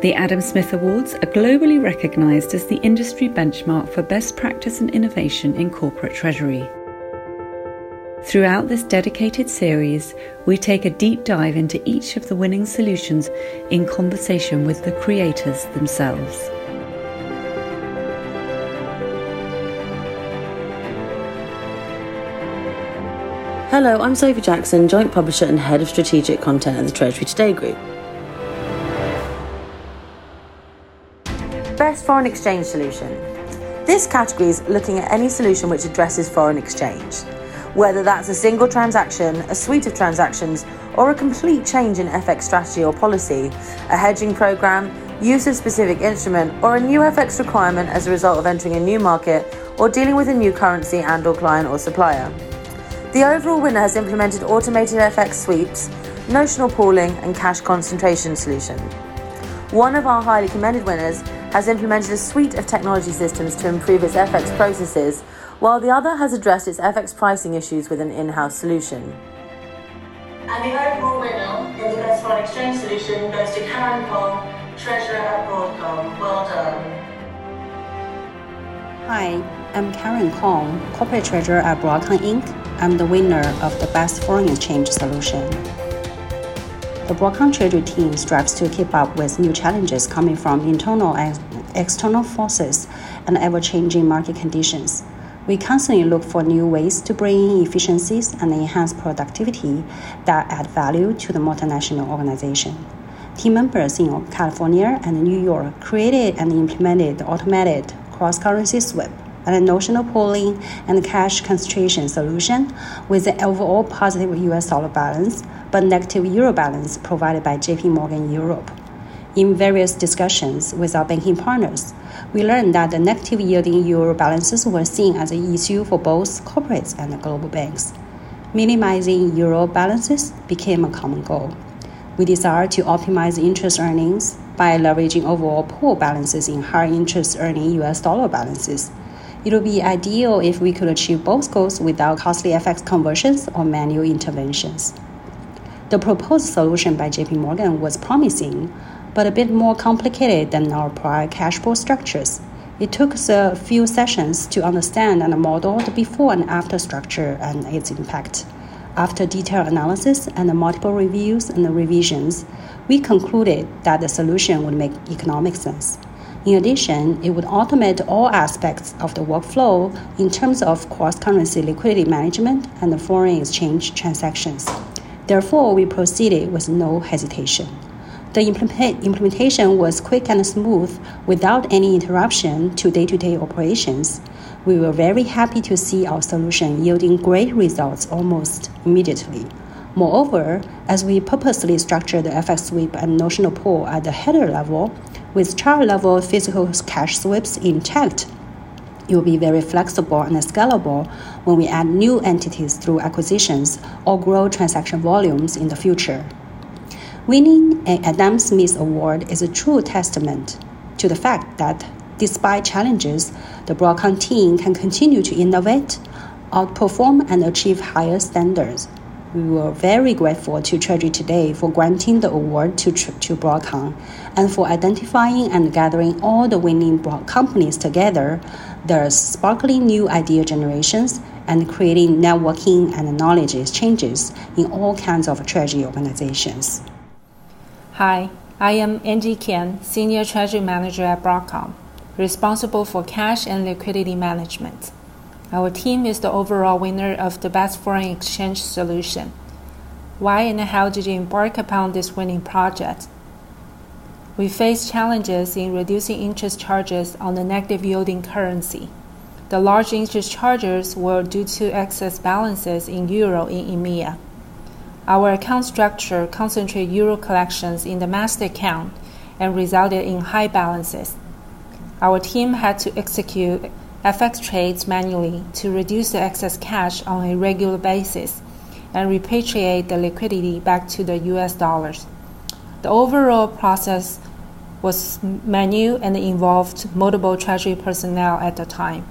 The Adam Smith Awards are globally recognised as the industry benchmark for best practice and innovation in corporate treasury. Throughout this dedicated series, we take a deep dive into each of the winning solutions in conversation with the creators themselves. Hello, I'm Sophie Jackson, Joint Publisher and Head of Strategic Content at the Treasury Today Group. Foreign exchange solution. This category is looking at any solution which addresses foreign exchange, whether that's a single transaction, a suite of transactions, or a complete change in FX strategy or policy, a hedging program, use of specific instrument, or a new FX requirement as a result of entering a new market or dealing with a new currency and or client or supplier. The overall winner has implemented automated FX sweeps, notional pooling, and cash concentration solution. One of our highly commended winners has implemented a suite of technology systems to improve its FX processes, while the other has addressed its FX pricing issues with an in house solution. And the overall winner in the best foreign exchange solution goes to Karen Kong, Treasurer at Broadcom. Well done. Hi, I'm Karen Kong, Corporate Treasurer at Broadcom Inc. I'm the winner of the Best Foreign Exchange Solution. The Broadcom Treasury team strives to keep up with new challenges coming from internal and external forces and ever changing market conditions. We constantly look for new ways to bring in efficiencies and enhance productivity that add value to the multinational organization. Team members in California and New York created and implemented automated cross currency swap and a notional pooling and cash concentration solution with an overall positive US dollar balance but negative euro balance provided by JP Morgan Europe. In various discussions with our banking partners, we learned that the negative yielding euro balances were seen as an issue for both corporates and global banks. Minimizing euro balances became a common goal. We desire to optimize interest earnings by leveraging overall pool balances in higher interest earning US dollar balances it would be ideal if we could achieve both goals without costly FX conversions or manual interventions. The proposed solution by JP Morgan was promising, but a bit more complicated than our prior cash pool structures. It took us a few sessions to understand and model the before and after structure and its impact. After detailed analysis and multiple reviews and revisions, we concluded that the solution would make economic sense. In addition, it would automate all aspects of the workflow in terms of cross currency liquidity management and foreign exchange transactions. Therefore, we proceeded with no hesitation. The implementation was quick and smooth without any interruption to day to day operations. We were very happy to see our solution yielding great results almost immediately. Moreover, as we purposely structured the FX sweep and notional pool at the header level, with chart level physical cash sweeps intact, it will be very flexible and scalable when we add new entities through acquisitions or grow transaction volumes in the future. Winning an Adam Smith Award is a true testament to the fact that despite challenges, the Broadcom team can continue to innovate, outperform, and achieve higher standards. We were very grateful to Treasury Today for granting the award to, to Broadcom and for identifying and gathering all the winning companies together, their sparkling new idea generations, and creating networking and knowledge exchanges in all kinds of Treasury organizations. Hi, I am Angie Ken, Senior Treasury Manager at Broadcom, responsible for cash and liquidity management. Our team is the overall winner of the Best Foreign Exchange Solution. Why and how did you embark upon this winning project? We faced challenges in reducing interest charges on the negative yielding currency. The large interest charges were due to excess balances in euro in EMEA. Our account structure concentrated euro collections in the master account and resulted in high balances. Our team had to execute FX trades manually to reduce the excess cash on a regular basis and repatriate the liquidity back to the US dollars. The overall process was manual and involved multiple treasury personnel at the time.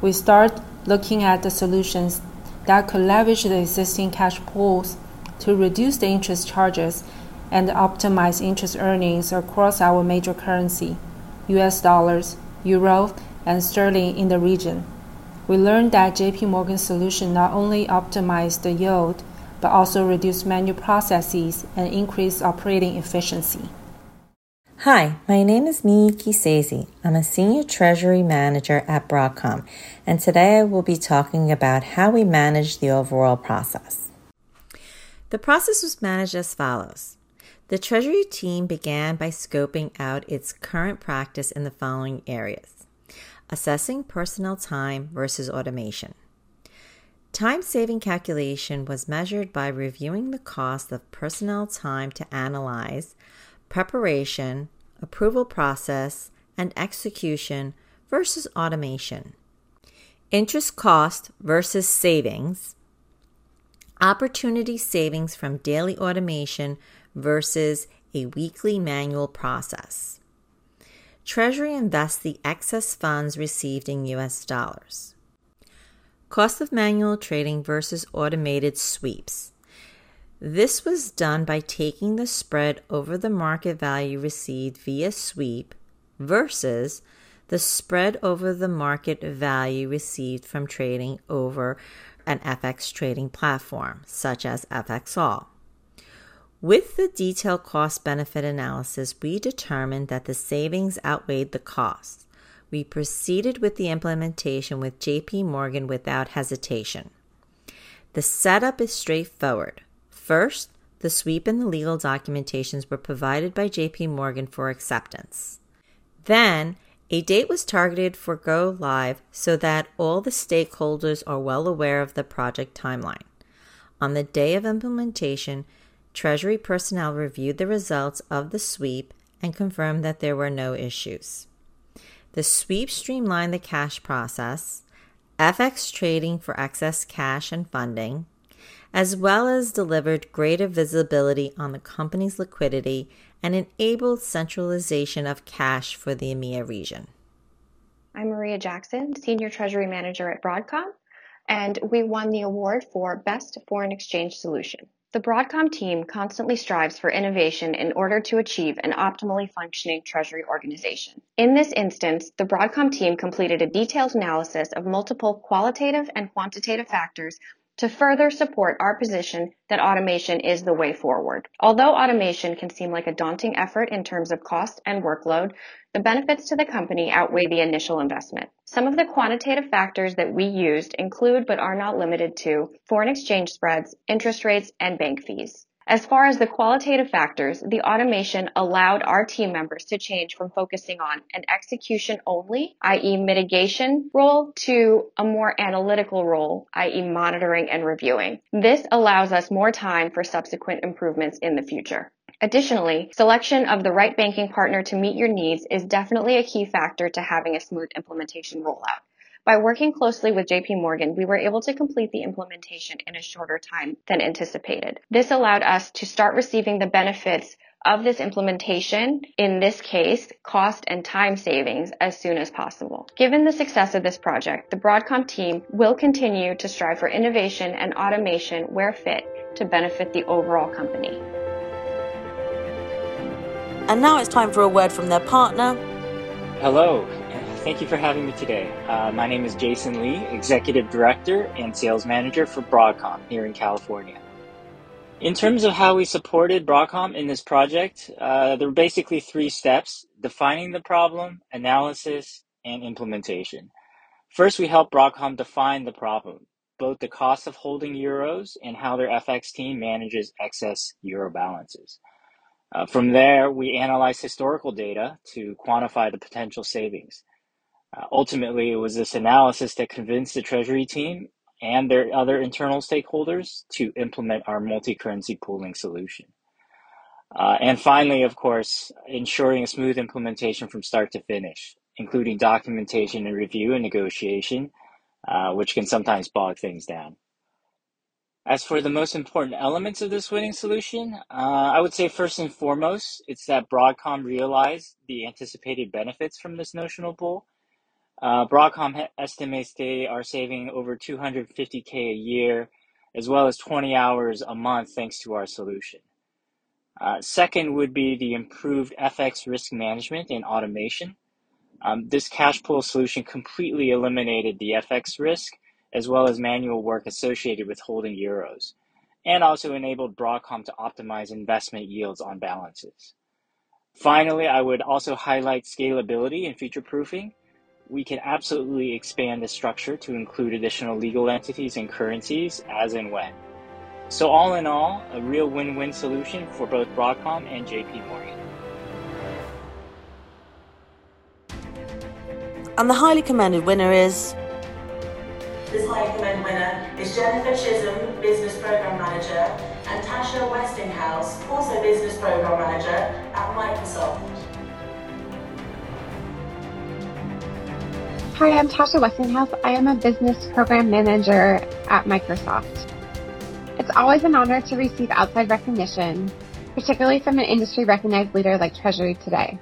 We started looking at the solutions that could leverage the existing cash pools to reduce the interest charges and optimize interest earnings across our major currency, US dollars, euro, and sterling in the region. We learned that JP Morgan's solution not only optimized the yield, but also reduced manual processes and increased operating efficiency. Hi, my name is Miyuki Seizi. I'm a Senior Treasury Manager at Broadcom, and today I will be talking about how we manage the overall process. The process was managed as follows. The Treasury team began by scoping out its current practice in the following areas assessing personnel time versus automation. Time saving calculation was measured by reviewing the cost of personnel time to analyze, preparation, approval process, and execution versus automation. Interest cost versus savings. Opportunity savings from daily automation versus a weekly manual process. Treasury invests the excess funds received in US dollars. Cost of manual trading versus automated sweeps. This was done by taking the spread over the market value received via sweep versus the spread over the market value received from trading over an FX trading platform, such as FXall. With the detailed cost benefit analysis, we determined that the savings outweighed the costs. We proceeded with the implementation with JP Morgan without hesitation. The setup is straightforward. First, the sweep and the legal documentations were provided by JP Morgan for acceptance. Then, a date was targeted for go live so that all the stakeholders are well aware of the project timeline. On the day of implementation, Treasury personnel reviewed the results of the sweep and confirmed that there were no issues. The sweep streamlined the cash process, FX trading for excess cash and funding, as well as delivered greater visibility on the company's liquidity and enabled centralization of cash for the EMEA region. I'm Maria Jackson, Senior Treasury Manager at Broadcom, and we won the award for Best Foreign Exchange Solution. The Broadcom team constantly strives for innovation in order to achieve an optimally functioning treasury organization. In this instance, the Broadcom team completed a detailed analysis of multiple qualitative and quantitative factors to further support our position that automation is the way forward. Although automation can seem like a daunting effort in terms of cost and workload, the benefits to the company outweigh the initial investment. Some of the quantitative factors that we used include but are not limited to foreign exchange spreads, interest rates, and bank fees. As far as the qualitative factors, the automation allowed our team members to change from focusing on an execution only, i.e. mitigation role, to a more analytical role, i.e. monitoring and reviewing. This allows us more time for subsequent improvements in the future. Additionally, selection of the right banking partner to meet your needs is definitely a key factor to having a smooth implementation rollout. By working closely with JP Morgan, we were able to complete the implementation in a shorter time than anticipated. This allowed us to start receiving the benefits of this implementation, in this case, cost and time savings as soon as possible. Given the success of this project, the Broadcom team will continue to strive for innovation and automation where fit to benefit the overall company. And now it's time for a word from their partner. Hello, Thank you for having me today. Uh, my name is Jason Lee, Executive Director and Sales Manager for Broadcom here in California. In terms of how we supported Broadcom in this project, uh, there were basically three steps defining the problem, analysis, and implementation. First, we helped Broadcom define the problem, both the cost of holding euros and how their FX team manages excess euro balances. Uh, from there, we analyzed historical data to quantify the potential savings. Uh, ultimately, it was this analysis that convinced the Treasury team and their other internal stakeholders to implement our multi currency pooling solution. Uh, and finally, of course, ensuring a smooth implementation from start to finish, including documentation and review and negotiation, uh, which can sometimes bog things down. As for the most important elements of this winning solution, uh, I would say first and foremost, it's that Broadcom realized the anticipated benefits from this notional pool uh, Broadcom estimates they are saving over 250k a year, as well as 20 hours a month, thanks to our solution. Uh, second would be the improved FX risk management and automation. Um, this cash pool solution completely eliminated the FX risk as well as manual work associated with holding euros, and also enabled Broadcom to optimize investment yields on balances. Finally, I would also highlight scalability and future proofing. We can absolutely expand the structure to include additional legal entities and currencies as and when. So, all in all, a real win win solution for both Broadcom and JP Morgan. And the highly commended winner is. This highly commended winner is Jennifer Chisholm, Business Program Manager, and Tasha Westinghouse, also Business Program Manager at Microsoft. Hi, I'm Tasha Westinghouse. I am a Business Program Manager at Microsoft. It's always an honor to receive outside recognition, particularly from an industry recognized leader like Treasury Today.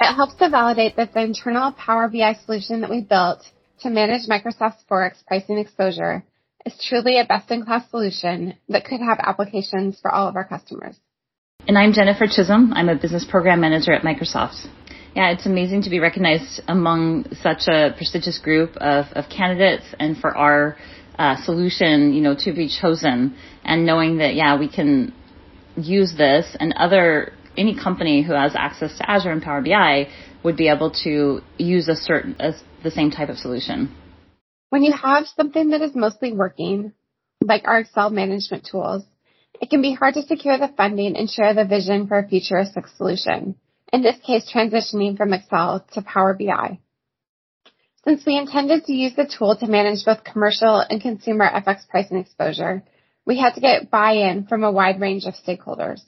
It helps to validate that the internal Power BI solution that we built to manage Microsoft's Forex pricing exposure is truly a best-in-class solution that could have applications for all of our customers. And I'm Jennifer Chisholm. I'm a business program manager at Microsoft. Yeah, it's amazing to be recognized among such a prestigious group of, of candidates and for our uh, solution, you know, to be chosen and knowing that, yeah, we can use this and other any company who has access to Azure and Power BI would be able to use a certain a, the same type of solution. When you have something that is mostly working, like our Excel management tools, it can be hard to secure the funding and share the vision for a futuristic solution. In this case, transitioning from Excel to Power BI. Since we intended to use the tool to manage both commercial and consumer FX pricing exposure, we had to get buy-in from a wide range of stakeholders.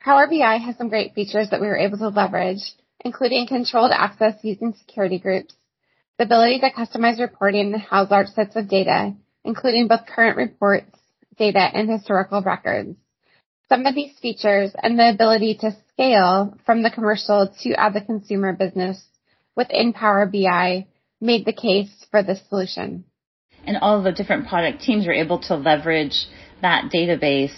Power BI has some great features that we were able to leverage, including controlled access using security groups, the ability to customize reporting and house large sets of data, including both current reports, data, and historical records. Some of these features and the ability to scale from the commercial to add the consumer business within Power BI made the case for this solution. And all the different product teams were able to leverage that database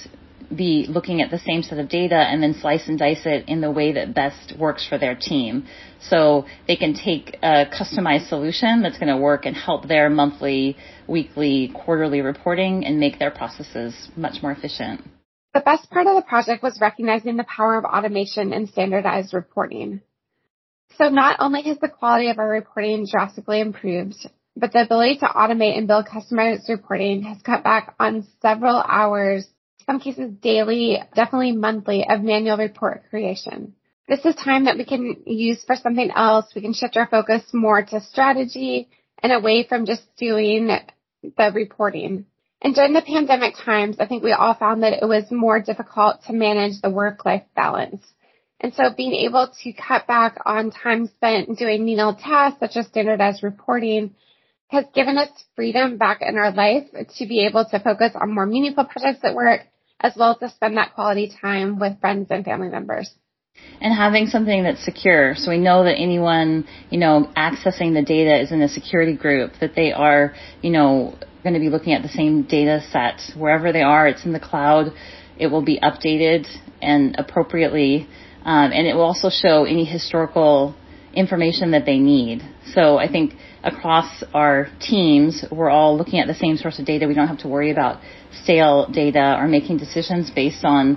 be looking at the same set of data and then slice and dice it in the way that best works for their team. So they can take a customized solution that's going to work and help their monthly, weekly, quarterly reporting and make their processes much more efficient. The best part of the project was recognizing the power of automation and standardized reporting. So not only has the quality of our reporting drastically improved, but the ability to automate and build customized reporting has cut back on several hours some cases daily, definitely monthly of manual report creation. This is time that we can use for something else. We can shift our focus more to strategy and away from just doing the reporting. And during the pandemic times, I think we all found that it was more difficult to manage the work-life balance. And so being able to cut back on time spent doing menial tasks such as standardized reporting has given us freedom back in our life to be able to focus on more meaningful projects at work as well as to spend that quality time with friends and family members. And having something that's secure. So we know that anyone, you know, accessing the data is in a security group, that they are, you know, going to be looking at the same data set wherever they are. It's in the cloud. It will be updated and appropriately. Um, and it will also show any historical information that they need. So I think across our teams, we're all looking at the same source of data. We don't have to worry about stale data or making decisions based on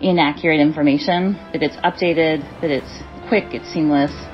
inaccurate information, that it's updated, that it's quick, it's seamless.